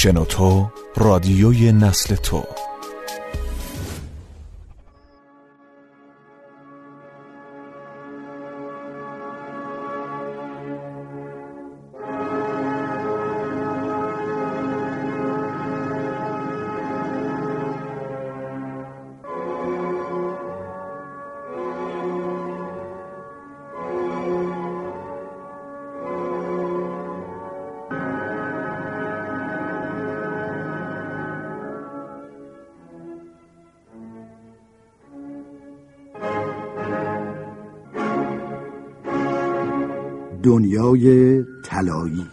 شنوتو رادیوی نسل تو. دنیای طلایی.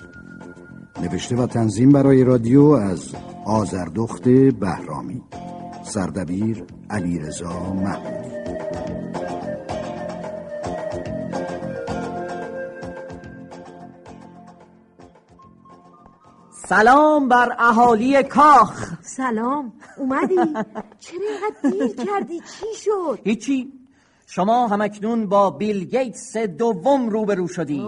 نوشته و تنظیم برای رادیو از آزردخت بهرامی. سردبیر علیرضا محمودی. سلام بر اهالی کاخ. سلام. اومدی؟ چرا اینقدر دیر کردی؟ چی شد؟ هیچی. شما همکنون با بیل گیتس دوم روبرو شدید.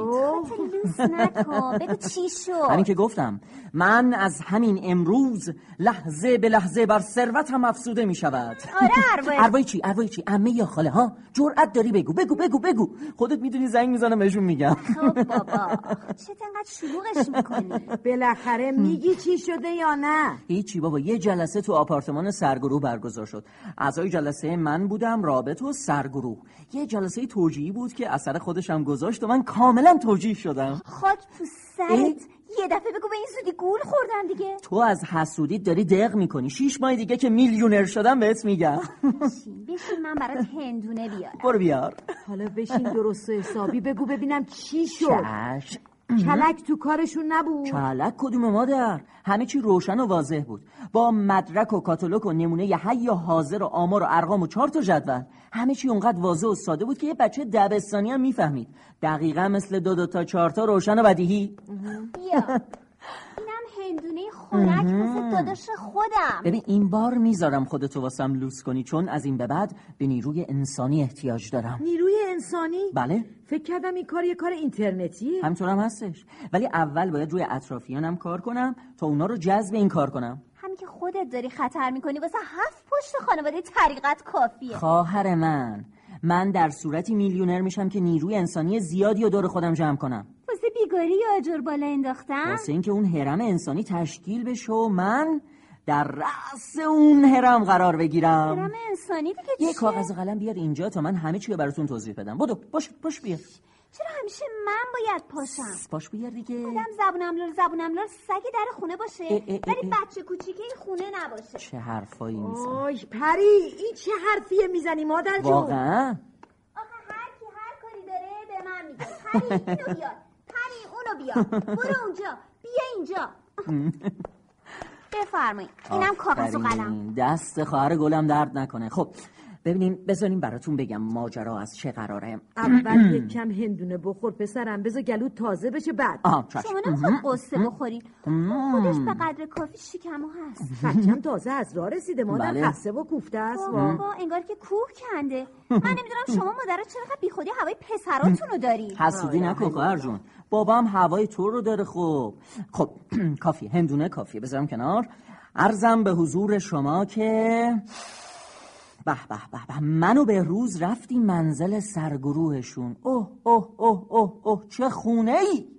نکن بگو چی شد؟ همین که گفتم من از همین امروز لحظه به لحظه بر ثروتم افسوده می شود آره اربای اروای چی؟ اروای چی؟ امه یا خاله ها؟ جرأت داری بگو. بگو بگو بگو. خودت می‌دونی زنگ می‌زنم بهشون میگم. خب بابا. چه انقدر شلوغش می‌کنی؟ بالاخره میگی چی شده یا نه؟ هیچی بابا. یه جلسه تو آپارتمان سرگروه برگزار شد. اعضای جلسه من بودم رابط و سرگروه. یه جلسه توجیهی بود که اثر خودشم گذاشت و من کاملا توجیه شدم. خاک تو سرت. یه دفعه بگو به این زودی گول خوردن دیگه. تو از حسودی داری دق می‌کنی. شیش ماه دیگه که میلیونر شدم بهت میگم. بشین بشین من برات هندونه بیارم. برو بیار. حالا بشین درست و حسابی. بگو ببینم چی شد. کلک تو کارشون نبود؟ کلک کدوم مادر؟ همه چی روشن و واضح بود. با مدرک و کاتالوگ و نمونه یه حی و حاضر و آمار و ارقام و چهار تا جدول. همه چی اونقدر واضح و ساده بود که یه بچه دبستانی هم می‌فهمید. دقیقا مثل دو دو تا چهار تا روشن و بدیهی. بیا. هندونه خورک واسه داداش خودم. ببین این بار می‌ذارم خودتو واسم لوس کنی چون از این به بعد به نیروی انسانی احتیاج دارم. نیروی انسانی؟ بله. فکر کردم این کار یه کار اینترنتیه. همینطورم هستش. ولی اول باید روی اطرافیانم کار کنم تا اونا رو جذب این کار کنم. همین که خودت داری خطر می‌کنی واسه هفت پشت خانواده طریقت کافیه. خواهر من من در صورتی میلیونر میشم که نیروی انسانی زیادی و دور خودم جمع کنم. یا اجور بالا انداختن واسه اینکه اون هرم انسانی تشکیل بشه و من در رأس اون هرم قرار بگیرم. هرم انسانی دیگه یه چیه؟ کاغذ قلم بیار اینجا تا من همه چی رو براتون توضیح بدم. بدو باش باش بیار. چرا همیشه من باید پاشم؟ باش بیار دیگه. آدم زبونم لول زبونم لول سگ در خونه باشه. ولی. بچه کوچیکه این خونه نباشه. چه حرفایی میزن آی پری این چه حرفیه می‌زنی مادر جون؟ واقعا؟ آخه هر کی هر کاری داره به من میگه. پری اینو بیار. بیار برو اونجا بیا اینجا بفرمایید اینم کاغذ و قلم. دست خواهر گلم درد نکنه خب ببینیم بذارین براتون بگم ماجرا از چه قراره. اول یک کم هندونه بخور پسرم بذار گلو تازه بشه بعد. شما نمی‌خواد قصه بخورید خودش به قدر کافی شکمو هست. بچم تازه از راه رسیده مادر بله. خسته و کوفته است. بابا انگار که کوه کنده. من نمی‌دونم شما مادرها چرا بی خودی هوای پسراتون رو دارید حسودی نکن خواهر جون بابا هم هوای تو رو داره خب خب کافی هندونه کافیه. بذارم کنار. ارزم به حضور شما که به به به به. منو به روز رفتیم منزل سرگروهشون. اوه اوه اوه اوه اوه چه خونه ای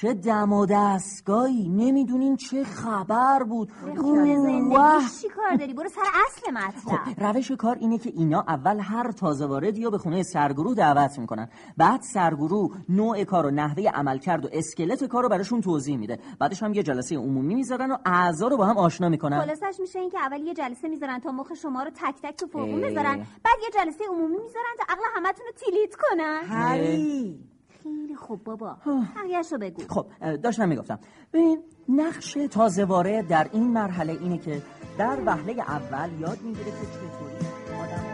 چه دم و دستگاهی؟ نمی‌دونین چه خبر بود. زندگیش چی کار داری؟ برو سر اصل مطلب. خب روش کار اینه که اینا اول هر تازه واردی رو به خونه سرگروه دعوت می‌کنن. بعد سرگروه نوع کار و نحوه عملکرد و اسکلت کار رو براشون توضیح میده. بعدش هم یه جلسه عمومی می‌ذارن و اعضا رو با هم آشنا می‌کنن. خلاصش میشه این که اول یه جلسه می‌ذارن تا مخ شما رو تک تک تو فرقون. بذارن بعد یه جلسه عمومی می‌ذارن تا عقل همتون رو تیلیت کنن. خیلی خوب بابا. بقیه‌ش رو بگو. خب داشتم می‌گفتم. ببین نقش تازه وارد در این مرحله اینه که در وهله اول یاد می‌گیره که چطوری آدم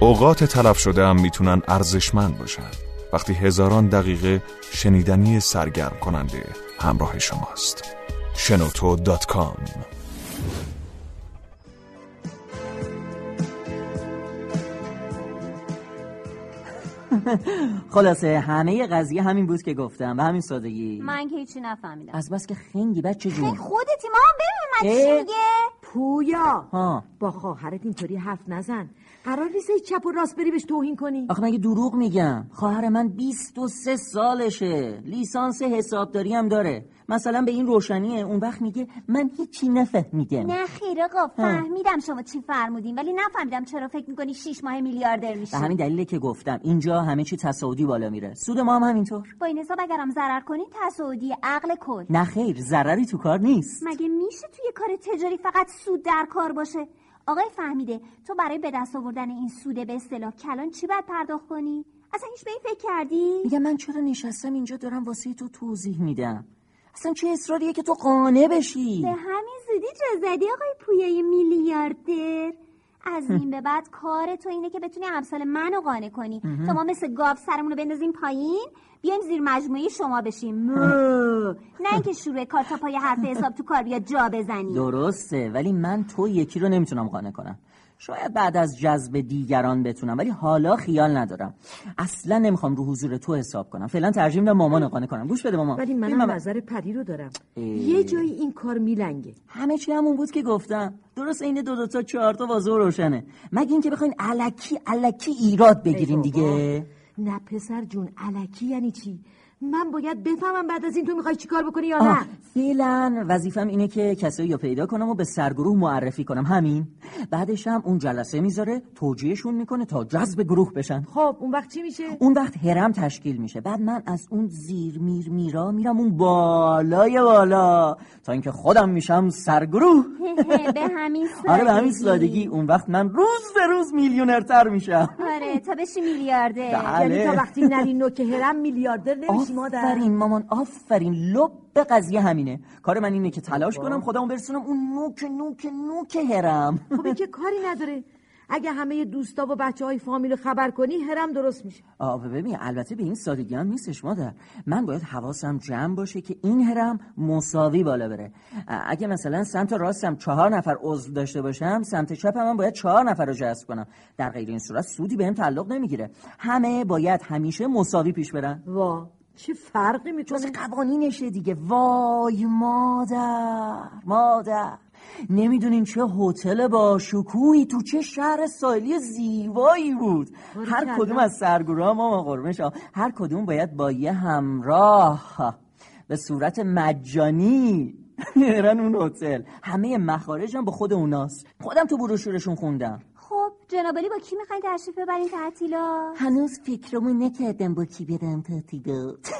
اوقات تلف شده هم می‌تونن ارزشمند باشن. وقتی هزاران دقیقه شنیدنی سرگرم کننده همراه شماست. شنوتو دات کام. خلاصه همه قضیه همین بود که گفتم به همین سادگی. من که هیچی نفهمیدم. از بس که خنگی بچه جون. خودتی مامان ببین من چی. میگه؟ پویا. ها. با خواهرت اینطوری حرف نزن. قرار نیست چپ و راست بری بهش توهین کنی. آخه مگه دروغ میگم؟ خواهر من 23 سالشه. لیسانس حسابداری هم داره. مثلا به این روشنیه. اون وقت میگه من هیچی نفهمیدم. نه خیر آقا فهمیدم شما چی فرمودین ولی نفهمیدم چرا فکر می‌کنی شیش ماه میلیاردر میشی. به همین دلیله که گفتم اینجا همه چی تصاعدی بالا میره. سود ما هم همینطور. با این حساب اگرم ضرر کنی تصاعدی عقل کل. نه خیر ضرری تو کار نیست. مگه میشه توی کار تجاری فقط سود در کار باشه. آقای فهمیده تو برای به دست آوردن این سود به اصطلاح کلان چی باید پرداخت کنی؟ اصلا هیچ به این فکر کردی؟ میگم من چرا نشستم اینجا دارم واسه تو توضیح میدم. اصلا چه اصراریه که تو قانع بشی؟ به همین زودی چه زدی آقای پویای میلیاردر؟ از این به بعد کار تو اینه که بتونی امثال منو قانع کنی. تا ما مثل گاو سرمون رو بندازیم پایین بیایم زیر مجموعه شما بشیم. مو. نه اینکه شروع کار تا پای حرف حساب تو کار بیاد جا بزنی درسته ولی من تو یکی رو نمی‌تونم قانع کنم. شاید بعد از جذب دیگران بتونم ولی حالا خیال ندارم. اصلا نمی‌خوام رو حضور تو حساب کنم. فعلا ترجیح میدم مامان قانع کنم. گوش بده مامان. ولی منم. نظر پری رو دارم. اه. یه جایی این کار میلنگه. همه چی همون بود که گفتم. درست این دو دو تا چهار تا واضح روشنه. مگه اینکه بخواین الکی الکی ایراد بگیرین بابا. دیگه؟ نه پسر جون علکی یعنی چی؟ من باید بفهمم بعد از این تو می‌خوای چیکار بکنی یا آه، نه؟ فعلا وظیفم اینه که کسایی رو پیدا کنم و به سرگروه معرفی کنم. همین. بعدش هم اون جلسه می‌ذاره توجیهشون می‌کنه تا جذب گروه بشن. خب اون وقت چی میشه؟ اون وقت هرم تشکیل میشه. بعد من از اون زیر میر میرا میرم اون بالای بالا تا اینکه خودم میشم سرگروه. به همین سادگی آره به همین سادگی. اون وقت من روز به روز میلیونرتر میشم. آره تا بشی میلیارده بله. یعنی تا وقتی نری نوک هرم میلیاردر نمیشی. مادر. آفرین مامان آفرین لب قضیه همینه. کار من اینه که تلاش کنم خودمو برسونم. اون نوک نوک نوک هرم. خب که کاری نداره. اگه همه دوستا و بچه های فامیل رو خبر کنی هرم درست میشه. آه ببین البته به این سادگی هم نیستش مادر. من باید حواسم جمع باشه که این هرم مساوی بالا بره. اگه مثلا سمت راستم چهار نفر عضو داشته باشم سمت چپم هم باید چهار نفر رو جذب کنم. در غیر این صورت سودی بهم تعلق نمی‌گیره. همه باید همیشه مساوی پیش برن. وا. چه فرقی جز می‌کنه قوانینشه دیگه. وای مادر مادر. نمی‌دونین چه هتل با شکوهی تو چه شهر ساحلی زیبایی بود. هر. کدوم از سرگروه ما قرمش. هر کدوم باید با یه همراه. به صورت مجانی. برن اون هتل. همه مخارج هم با خود اوناست. خودم تو بروشورشون خوندم. جنابالی با کی می‌خواین تشریف ببرین تعطیلات؟ هنوز فکرمون نکردم با کی برم تعطیلات.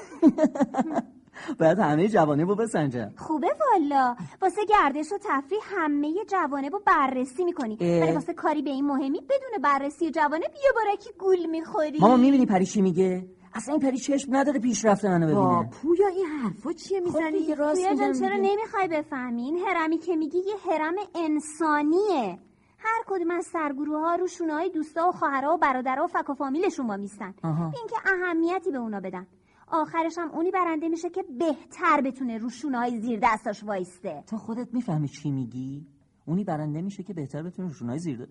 باید همه جوانه رو بسنجم. خوبه والا. واسه گردش و تفریح همه جوانه رو بررسی می‌کنی. ولی واسه کاری به این مهمی بدون بررسی جوانه بیا بارکی گول می‌خوری. ماما می‌بینی پری چی میگه؟ اصلا این پری چشم نداره پیشرفت منو ببینه. پویا این حرفا چیه خب می‌زنی؟ دیگه راست پویا جان چرا. نمی‌خوای بفهمی این هرمی که میگی یه هرم انسانیه. هر کدوم از سرگروه ها رو شونه های دوستا و خواهرها و برادرها و فک و فامیلشون با میستن. اینکه اهمیتی به اونا بدن. آخرش هم اونی برنده میشه که بهتر بتونه رو شونه های زیر دستاش وایسته. تو خودت می‌فهمی چی میگی؟ اونی برنده میشه که بهتر بتونه روشونای زیر ده.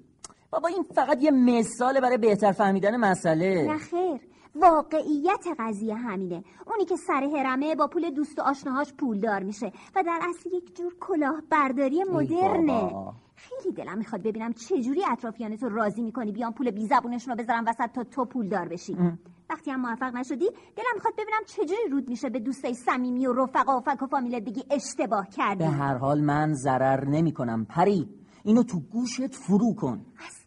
بابا این فقط یه مثاله برای بهتر فهمیدن مسئله. نه خیر. واقعیت قضیه همینه. اونی که سر هرمه با پول دوست و آشناهاش پولدار میشه و در اصل یک جور کلاه برداری مدرنه. خیلی دلم می‌خواد ببینم چجوری اطرافیان تو راضی می‌کنی بیان پول بی زبونشون رو بذارن وسط تا تو پولدار بشی. وقتی هم موفق نشدی دلم می‌خواد ببینم چجوری رود میشه به دوستای صمیمی و رفقا و فک و فامیلت بگی اشتباه کردی. به هر حال من ضرر نمی‌کنم پری. اینو تو گوشت فرو کن. از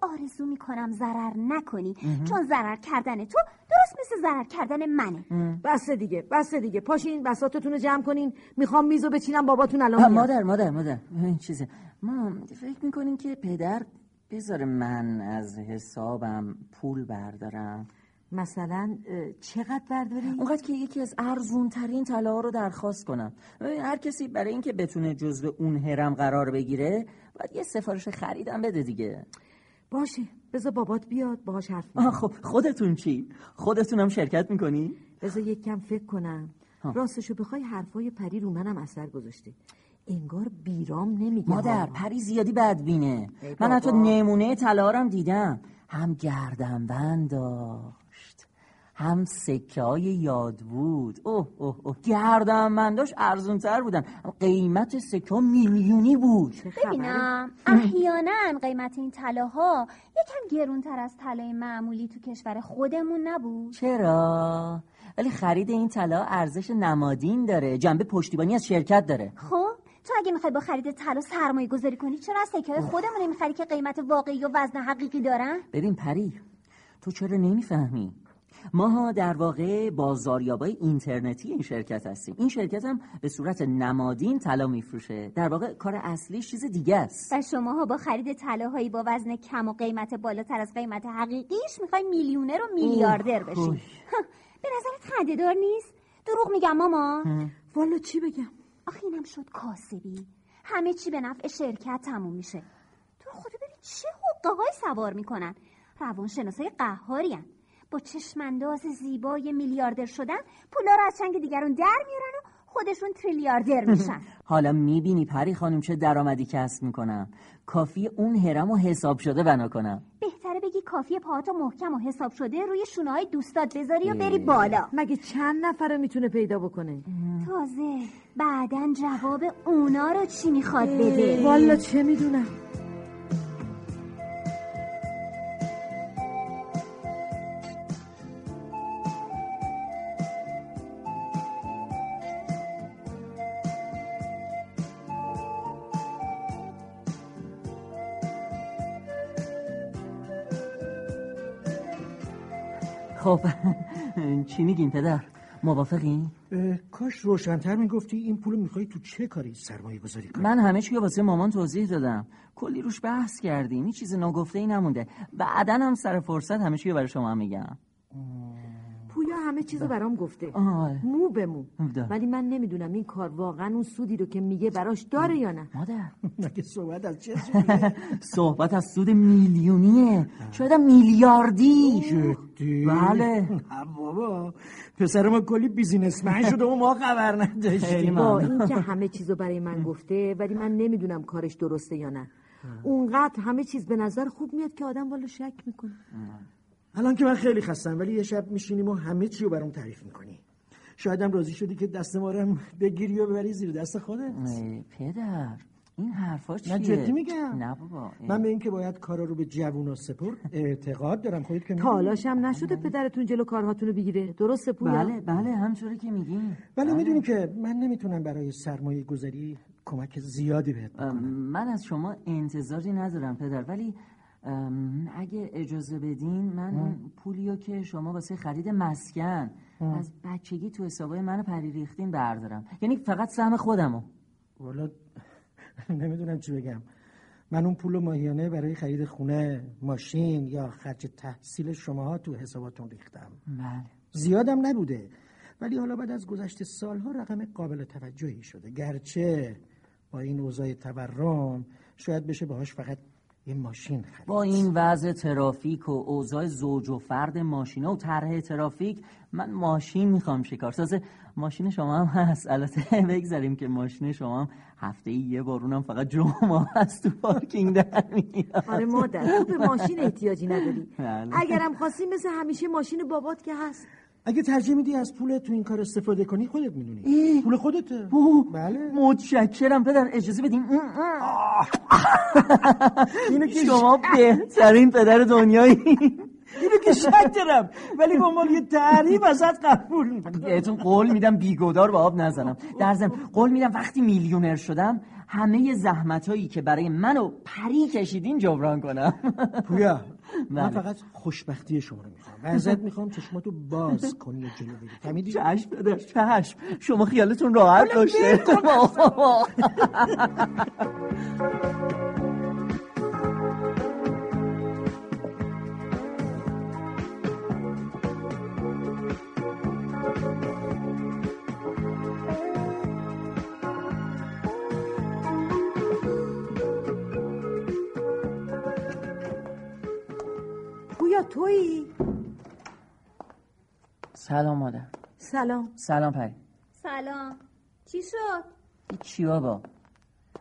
آرزو می‌کنم ضرر نکنی چون ضرر کردن تو درست مثل ضرر کردن منه. بس دیگه بس دیگه. پاشین بساتتون رو جمع کنین. می‌خوام میزو بچینم باباتون الان. مادر مادر مادر. این چیزه. ما فکر می‌کنیم که پدر بذاره من از حسابم پول بردارم. مثلا چقدر برداری؟ اونقدر که یکی از ارزون ترین طلاها رو درخواست کنم. هر کسی برای اینکه بتونه جزو اون هرم قرار بگیره باید یه سفارش خریدم بده دیگه. باشه بذار بابات بیاد باهاش حرف خب خودتون چی؟ خودتون هم شرکت می‌کنی؟ بذار یک کم فکر کنم. ها. راستشو بخوای حرفای پری رو منم اثر گذاشته. انگار بیرام نمیگه مادر ها. پری زیادی بدبینه. من حتی. نمونه هم دیدم. هم گردنبند داشت هم سکه های یاد بود. اوه اوه اوه. گردنبنداش ارزون تر بودن. قیمت سکه میلیونی بود. ببینم. احیانا قیمت این طلاها یکم گرونتر از طلای معمولی تو کشور خودمون نبود. چرا؟ ولی خرید این طلا ارزش نمادین داره. جنبه پشتیبانی از شرکت داره. خب تو اگه می‌خوای با خرید طلا سرمایه گذاری کنی چرا از سکه های خودمون نمی‌خری که قیمت واقعی و وزن حقیقی دارن؟ ببین پری تو چرا نمی‌فهمی؟ ماها در واقع بازاریابای اینترنتی این شرکت هستیم. این شرکت هم به صورت نمادین طلا میفروشه. در واقع کار اصلی چیز دیگه است. و شماها با خرید طلاهایی با وزن کم و قیمت بالاتر از قیمت حقیقیش می‌خوای میلیونر و میلیاردر بشی. به نظرت خنده‌دار نیست؟ دروغ میگم ماما. والا چی بگم؟ آخه اینم شد کاسبی. همه چی به نفع شرکت تموم میشه. تو خدا ببین چه حقوقای سوار می‌کنن. روانشناسای قهاری هن. با چشمانداز زیبای میلیاردر شدن پولا رو از چنگ دیگرون در میارن و خودشون تریلیاردر میشن. حالا می‌بینی پری خانم چه درآمدی کسب می‌کنم کافی اون هرم و حساب شده بنا کنم بهتره بگی کافی پاهاتو محکم و حساب شده روی شونه های دوستات بذاری و بری بالا. مگه چند نفر رو می‌تونه پیدا بکنه؟ تازه بعدا جواب اونا رو چی می‌خواد بده؟ والا چه می‌دونم؟ خب چی میگین پدر؟ موافقین اه، کاش روشنتر می‌گفتی این پول می‌خوای تو چه کاری سرمایه گذاری کنی؟ من همه چی واسه مامان توضیح دادم. کلی روش بحث کردیم. این چیز ناگفته ای نمونده. بعدا هم سر فرصت همه چی برای شما میگم. همه چیزو برام گفته. آه. مو به مو. ده. ولی من نمی‌دونم این کار واقعا اون سودی رو که میگه براش داره یا نه. مادر. مگه صحبت از چه سودیه؟ صحبت از سود میلیونیه. شاید میلیاردی. جدی؟ بله. بابا. پسر ما کلی بیزینسمن شده و ما خبر نداشتیم. با ممنون. این که همه چیزو برای من گفته ولی من نمی‌دونم کارش درسته یا نه. اونقدر همه چیز به نظر خوب میاد که آدم والا شک می‌کنه. الان که من خیلی خستم ولی یه شب میشینیم و همه چی رو برام تعریف می‌کنی. شاید هم راضی شدی که دست ما رو بگیری و ببری زیر دست خودت. ای، پدر این حرفا چیه؟ نه جدی میگم. نه بابا ای. من به اینکه باید کارا رو به جوونا سپرد اعتقاد دارم. خودت که. تالاش هم نشده پدرتون جلو کارهاتون رو بگیره. درسته پویا؟ بله بله همچوری که میگین ولی می‌دونی که من نمی‌تونم برای سرمایه گذاری کمک زیادی بهت بکنم. من از شما انتظاری ندارم پدر ولی اگه اجازه بدین من اون پولیو که شما واسه خرید مسکن از بچگی تو حسابای منو پری ریختین بردارم. یعنی فقط سهم خودمو. والا نمی‌دونم چی بگم. من اون پول ماهیانه برای خرید خونه ماشین یا خرج تحصیل شماها تو حساباتون ریختم. بله. زیادم نبوده. ولی حالا بعد از گذشت سالها رقم قابل توجهی شده. گرچه با این اوضاع تورم شاید بشه باهاش فقط یه ماشین خرید. با این وضع ترافیک و اوضاع زوج و فرد ماشینا و طرح ترافیک من ماشین می‌خوام شکار تازه ماشین شما هم هست. البته بگذاریم که ماشین شما هم هفته ای یه بار اونم فقط جمعه هست تو پارکینگ در میاد. آره مادر تو به ماشین احتیاجی نداری. بله. اگرم خواستی مثل همیشه ماشین بابات که هست. اگه ترجیح میدی از پول تو این کار استفاده کنی خودت می‌دونی. پول خودته. اوه، بله. متشکرم پدر اجازه بدین. اینو که شما بهترین پدر دنیایی. اینو که شک دارم ولی با مال یه تعریف ازت قبول بهتون قول میدم بیگودار به آب نزنم. در ضمن قول میدم وقتی میلیونر شدم همه زحمت هایی که برای من و پری کشیدین جبران کنم. پویا من بله. فقط خوشبختی شما رو می‌خوام. و ازت می‌خوام چشماتو باز کنی و جلو بری. فهمیدی؟ چشم پدر چشم. شما خیالتون راحت باشه. تویی؟ سلام مادر. سلام. سلام پری. سلام. چی شد؟ چی بابا.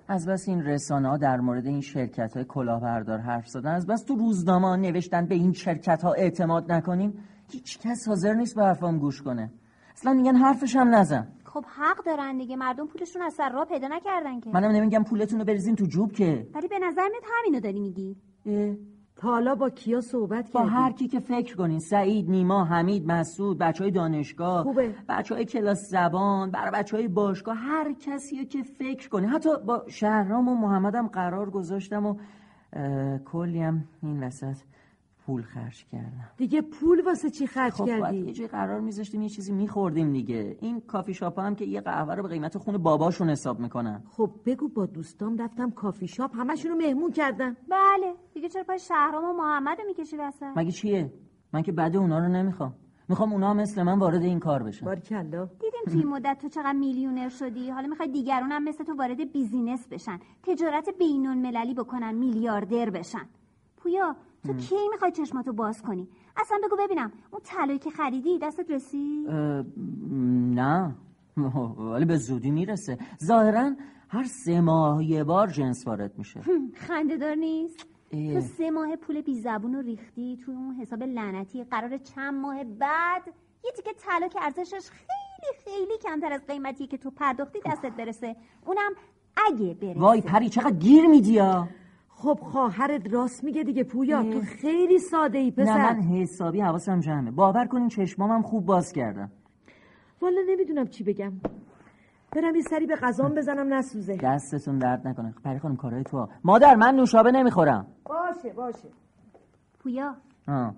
از بس این رسانه ها در مورد این شرکت های کلاهبردار حرف زدن از بس تو روزنامه ها نوشتن به این شرکت ها اعتماد نکنیم هیچ کس حاضر نیست به حرفام گوش کنه. اصلا میگن حرفش هم نزن. خب حق دارن دیگه مردم پولشون از سر راه پیدا نکردن که. منم نمیگم پولتون رو بریزین تو جوب که. ولی به نظر میاد همینو داری میگی. اه، تا حالا با کیا صحبت با کردی؟ هر کی که فکر کنین سعید نیما حمید مسعود بچه های دانشگاه خوبه. بچه های کلاس زبان برای بچه های باشگاه هر کسی که فکر کنی حتی با شهرام و محمدم قرار گذاشتم و اه، کلی هم این وسط. پول خرج کردم. دیگه پول واسه چی خرج خب باید کردی؟ یه جای قرار میذاشتیم یه چیزی میخوردیم دیگه. این کافی شاپ هم که یه قهوه رو به قیمت خون باباشون حساب می‌کنن. خب بگو با دوستام رفتم کافی شاپ همشونو مهمون کردم بله. دیگه چرا پای شهرام و محمد رو می‌کشی وسط؟ مگه چیه؟ من که بعد اونا رو نمی‌خوام. می‌خوام اونا مثل من وارد این کار بشن. باریکلا دیدیم توی این مدت تو چقدر میلیونر شدی. حالا می‌خوای دیگرون هم مثل تو وارد بیزینس بشن. تجارت بین المللی بکنن میلیاردر بشن. پویا تو کی می‌خوای چشماتو باز کنی؟ اصلا بگو ببینم اون طلایی که خریدی دستت رسید نه. ولی به زودی می‌رسه. ظاهرا هر سه ماه یه بار جنس وارد میشه. خنده دار نیست؟ اه. تو سه ماه پول بی زبون رو ریختی توی اون حساب لعنتی قرار چند ماه بعد یه تیکه طلا که ارزشش خیلی خیلی کمتر از قیمتی که تو پرداختی دستت برسه. اونم اگه برسه. وای پری چقدر گیر میدی خب خواهرت راست میگه دیگه پویا تو خیلی ساده ای نه پسر. من حسابی حواسم جمعه. باور کنین چشمامم خوب باز کردم. والا نمی‌دونم چی بگم. برم یه سری به غذام بزنم نسوزه. دستتون درد نکنه. پری خانم کارهای تو. مادر من نوشابه نمی‌خورم. باشه باشه. پویا آه.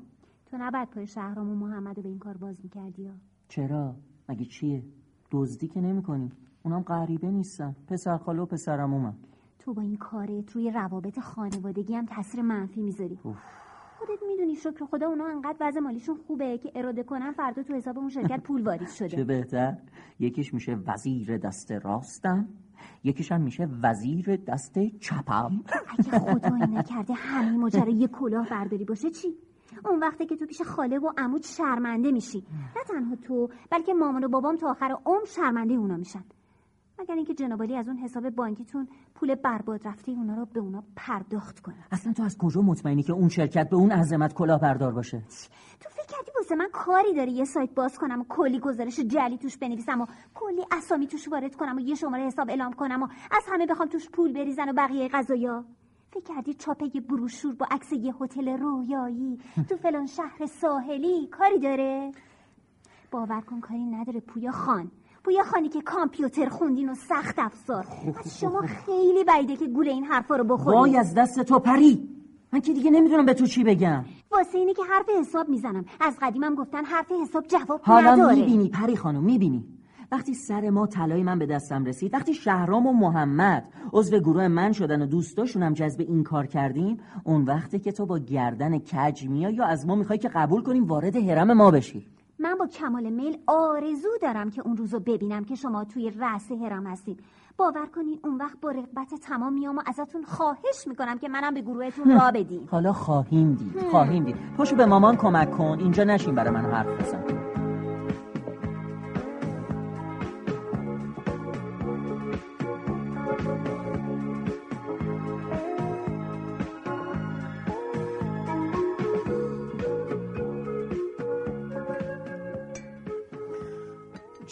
تو نباید پای شهرام و محمد رو به این کار باز می‌کردی ها چرا؟ مگه چیه؟ دزدی که نمی‌کنیم اونم غریبه نیستن پسر خاله و پسر عمومم تو با این کارت روی روابط خانوادگی هم تاثیر منفی می‌ذاری. خودت می‌دونی شکر خدا اونا انقدر وضع مالیشون خوبه که اراده کنن فردا تو حساب اون شرکت پول واریز چه شده بهتر؟ یکیش میشه وزیر دست راستم یکیش هم میشه وزیر دست چپم. اگه خدایی نکرده همین ماجرا یه کلاه برداری باشه چی؟ اون وقتی که تو پیش خاله و عمود شرمنده میشی. نه تنها تو بلکه مامان و بابام تا آخر عمر شرمنده اونا میشن. مگر اینکه جنابالی از اون حساب بانکیتون پول برباد رفته اونا رو به اونا پرداخت کنه؟ اصلا تو از کجا مطمئنی که اون شرکت به اون عظمت کلاهبردار باشه؟ تو فکر کردی واسه من کاری داری؟ یه سایت باز کنم و کلی گزارش جلی توش بنویسم و کلی اسامی توش وارد کنم و یه شماره حساب اعلام کنم و از همه بخوام توش پول بریزن و بقیه غذایا فکر کردی چاپ یه بروشور با عکس یه هتل رویایی تو فلان شهر ساحلی کاری داره؟ باور کن کاری نداره پویا خان. پویا خانی که کامپیوتر خوندین و سخت افزار. از شما خیلی بعیده که گول این حرفا رو وای بخورید از دست تو پری. من که دیگه نمی‌دونم به تو چی بگم. واسه اینه که حرف حساب می‌زنم. از قدیمم گفتن حرف حساب جواب حالا نداره. می‌بینی پری خانم می‌بینی. وقتی سر ما طلای من به دستم رسید وقتی شهرام و محمد عضو گروه من شدن و دوستاشونم جذب این کار کردیم اون وقتی که تو با گردن کج میای یا از ما می‌خوای که قبول کنیم وارد حرم ما بشی. من با کمال میل آرزو دارم که اون روزو ببینم که شما توی رأس هرم هستید. باور کنین اون وقت با رغبت تمام میام و ازتون خواهش می‌کنم که منم به گروهتون را بدین. حالا خواهیم دید. خواهیم دید. پاشو به مامان کمک کن. اینجا نشین برای من حرف بزن.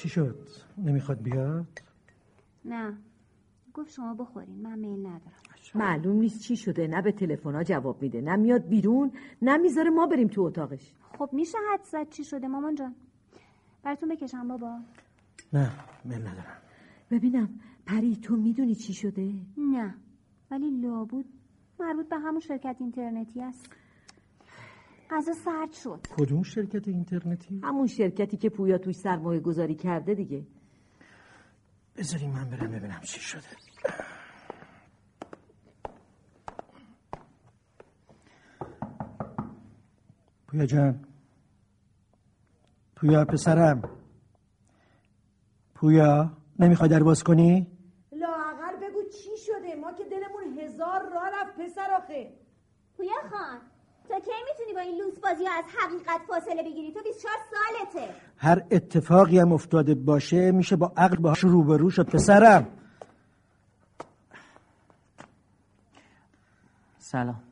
چی شد؟ نمی‌خواد بیاد؟ نه. گفت شما بخورین. من میل ندارم. معلوم نیست چی شده. نه به تلفن جواب میده. نه میاد بیرون. نه می‌ذاره ما بریم تو اتاقش. خب میشه حد زد چی شده مامان جان؟ براتون بکشم بابا. نه میل ندارم. ببینم پری تو می‌دونی چی شده؟ نه. ولی لابود مربوط به همون شرکت اینترنتی است. غذا سرد شد. کدوم شرکت اینترنتی؟ همون شرکتی که پویا توش سرمایه گذاری کرده دیگه. بذاری من برم ببینم چی شده. پویا جان. پویا پسرم. پویا نمی‌خوای در باز کنی؟ لاغر بگو چی شده؟ ما که دلمون هزار راه رفت پسر آخه. پویا خان. تا کی می‌تونی با این لوس بازی از حقیقت فاصله بگیری؟ تو 24 سالته. هر اتفاقی هم افتاده باشه میشه با عقل باهاش روبرو شد پسرم. سلام.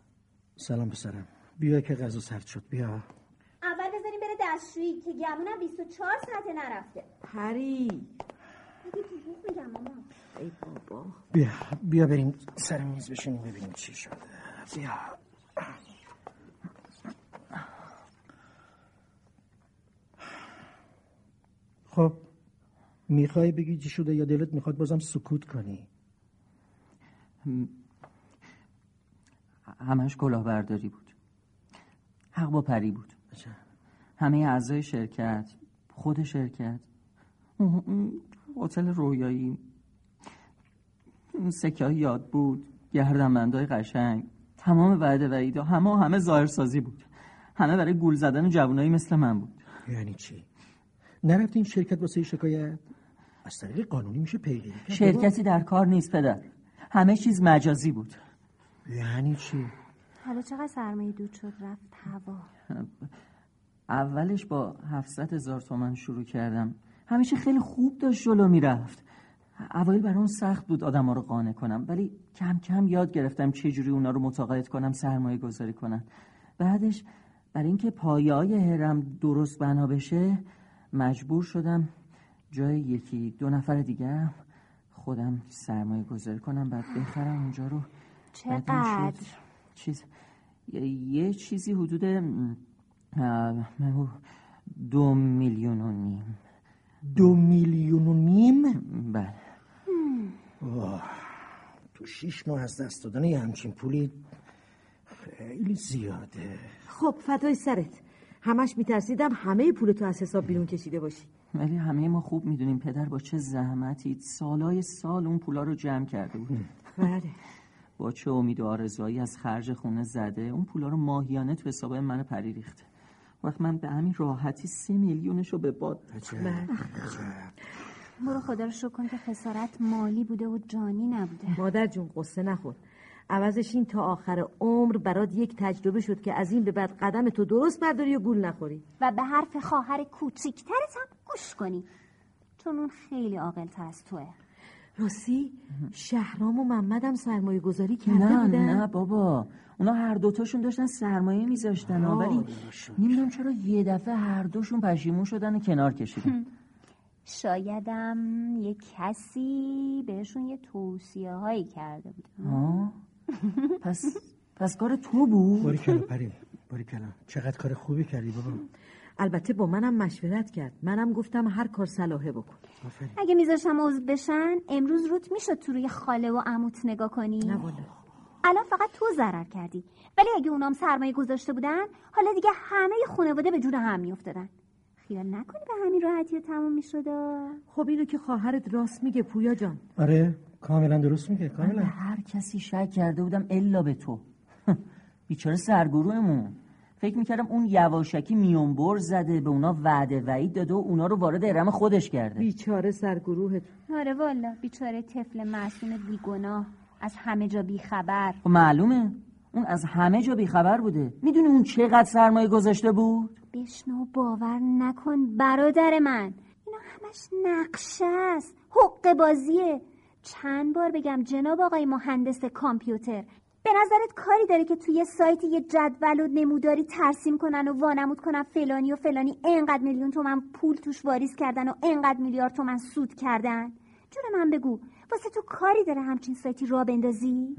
سلام پسرم. بیا که غذا سرد شد بیا. اول بذاریم بره دستشویی که گمونم 24 ساعته نرفته. پری. میگم ماما. ای بابا. بیا بیا بریم سر میز بشینیم ببینیم چی شده. بیا. خب می‌خوای بگی چی شده یا دلت می‌خواد بازم سکوت کنی؟ همش کلاهبرداری بود. حق با پری بود. همه اعضای شرکت خود شرکت هتل رویایی سکه های یاد بود گردنبندای قشنگ تمام وعده وعیدا همه و همه ظاهرسازی بود. همه برای گول زدن جوانایی مثل من بود. یعنی چی؟ نرفتی این شرکت واسه شکایت؟ از طریق قانونی میشه پیگیری کرد. شرکتی در کار نیست پدر. همه چیز مجازی بود. یعنی چی؟ حالا چقدر سرمایه دود شد رفت هوا؟ اولش با 700 هزار تومن شروع کردم. همیشه خیلی خوب داشت جلو می‌رفت. اوایل برام سخت بود آدم رو قانع کنم ولی کم کم یاد گرفتم چه جوری اونا رو متقاعد کنم سرمایه گذاری کنن. بعدش برای اینکه پایه های هرم درست بنا بشه مجبور شدم جای یکی دو نفر دیگه خودم سرمایه گذاری کنم بعد بخرم اونجا رو. چقدر؟ چیز یه, یه چیزی حدود دو میلیون و نیم. دو میلیون و نیم؟ بله. تو شیش ماه از دست دادن یه همچین پولی خیلی زیاده. خب فدای سرت. همش میترسیدم همه پولتو از حساب بیرون کشیده باشی. ولی همه ما خوب می‌دونیم پدر با چه زحمتی سالای سال اون پولا رو جمع کرده بود. بله. با چه امید و آرزوهایی از خرج خونه زده اون پولا رو ماهیانه تو حساب من پری ریخته وقت من به همین راحتی سه میلیونش رو به باد. برو خدا رو شکر کن که خسارت مالی بوده و جانی نبوده. مادر جون قصه نخور. عوضش این تا آخر عمر برات یک تجربه شد که از این به بعد قدم تو درست برداری و گول نخوری. و به حرف خواهر کوچیکترت هم گوش کنی. چون اون خیلی عاقل‌تر از توه. راستی شهرام و محمدم سرمایه گذاری کرده نه بودن. نه بابا. اونا هر دوتاشون داشتن سرمایه میذاشتن ولی نمی‌دونم چرا یه دفعه هر دوشون پشیمون شدن و کنار کشیدن. شایدم یه کسی بهشون یه توصیه هایی کرده بود؟ پس پس کار تو بود. باری کلا پری باری کلا چقدر کار خوبی کردی بابا. البته با منم مشورت کرد. منم گفتم هر کار صلاحه بکن. آفرین. اگه میذاشتم عضو بشن امروز روت می‌شد تو روی خاله و عموت نگاه کنی. نه والا. الان فقط تو ضرر کردی. ولی اگه اونام سرمایه گذاشته بودن حالا دیگه همه خانواده به جون هم میافتادن. خیال نکنی به همین راحتی تموم می‌شد. خب اینو که خواهرت راست میگه پویا جان. آره. کاملا درست میگه کاملا. هر کسی شک کرده بودم الا به تو. بیچاره سرگروهمون. فکر می‌کردم اون یواشکی میونبر زده به اونا وعده وعید داده و اونا رو وارد ارم خودش کرده. بیچاره سرگروهت. آره والا بیچاره طفل معصوم بیگناه. از همه جا بیخبر. خب معلومه. اون از همه جا بیخبر بوده. می‌دونی اون چقدر سرمایه گذاشته بود؟ بشنو باور نکن برادر من. اینا همش نقشه است. حق بازیه. چند بار بگم جناب آقای مهندس کامپیوتر به نظرت کاری داره که توی سایت یه جدول و نموداری ترسیم کنن و وانمود کنن فلانی و فلانی انقدر میلیون تومن پول توش واریز کردن و انقدر میلیارد تومن سود کردن؟ جون من بگو واسه تو کاری داره همچین سایتی را بندازی؟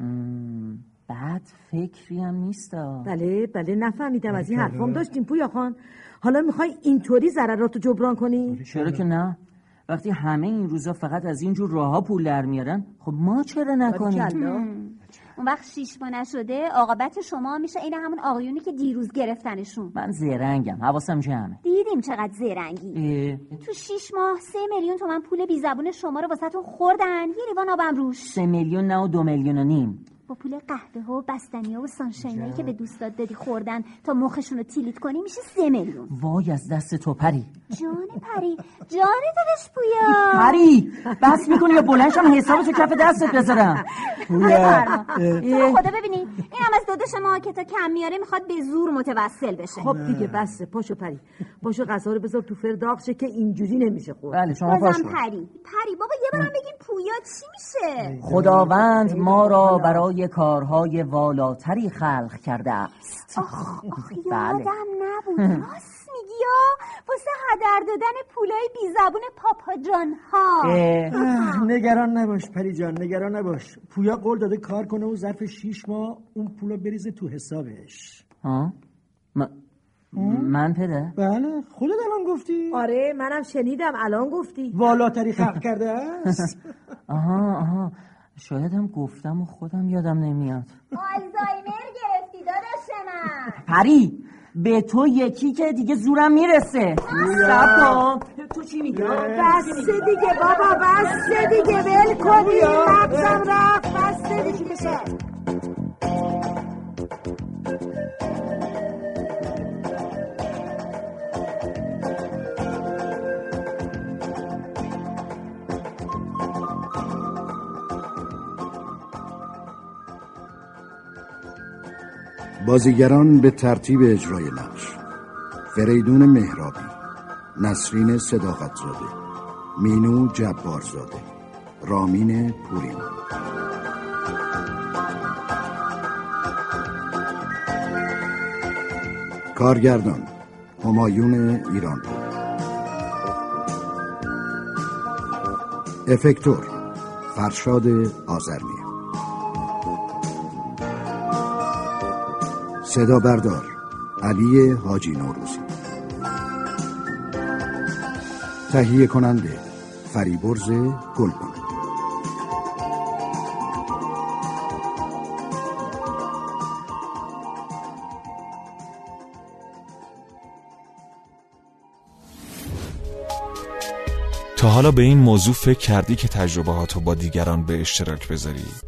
بد فکری هم نیستا. بله بله نفهمیدم. از این حرفام داشتیم پویا خان. حالا می‌خوای اینطوری ضرراتو جبران کنی؟ چرا که نه؟ وقتی همه این روزا فقط از اینجور راهها پول در میارن خب ما چرا نکنیم؟ باریکلا. اون وقت شیش ماه نشده عاقبت شما میشه این همون آقایونی که دیروز گرفتنشون. من زرنگم حواسم جمعه. دیدیم چقدر زرنگی اه، تو شیش ماه سه میلیون تومن پول بی زبون شما رو واسهتون خوردن. یه لیوان آبم روش. سه میلیون نه و دو میلیون و نیم. با پول قهوه ها و بستنی ها و سانشینایی که به دوستات دادی خوردن تا مخشون رو تیلیت کنی میشه سه میلیون. وای از دست تو پری. جان پری جان دلش پویا پری بس می‌کنی یا بلنشم حسابتو کف دستت بذارم. بفرما تو خدا ببینی این هم از داداش ما که تا کم میاره می‌خواد به زور متوسل بشه. خب دیگه بسه پاشو پری. پاشو غذا رو بذار تو فرداغ شه که اینجوری نمیشه خورد. بله شما پاش بازم کن. پری. پری بابا یه بارم بگین پویا چی میشه؟ خداوند ما را برای برای کارهای والاتری خلق کرده است. آخ بله. یادم نبود. راست میگی یا؟ واسه هدر دادن پولای بی زبون پاپا جان ها نگران نباش پری جان نگران نباش. پویا قول داده کار کنه و ظرف شیش ماه اون پولا بریزه تو حسابش. ها؟ م- من پدر؟ بله خودت الان گفتی. آره منم شنیدم الان گفتی. والاتری خلق کرده است. آها آها. شاید هم گفتم و خودم یادم نمیاد. آلزایمر گرفتی داداش من. پری به تو یکی که دیگه زورم می‌رسه. سب کن تو چی میگی؟ بسته دیگه. بابا بسته دیگه ول کنی. نبزم رفت بسته دیگه. بازیگران به ترتیب اجرای نقش فریدون مهرابی نسرین صداقتزاده مینو جبارزاده رامین پوریمان کارگردان همایون ایرانپور افکتور فرشاد آزرمی صدا بردار. علی حاجی نوروزی. تهیه کننده فریبرز گلبن تا حالا به این موضوع فکر کردی که تجربهاتو با دیگران به اشتراک بذاری؟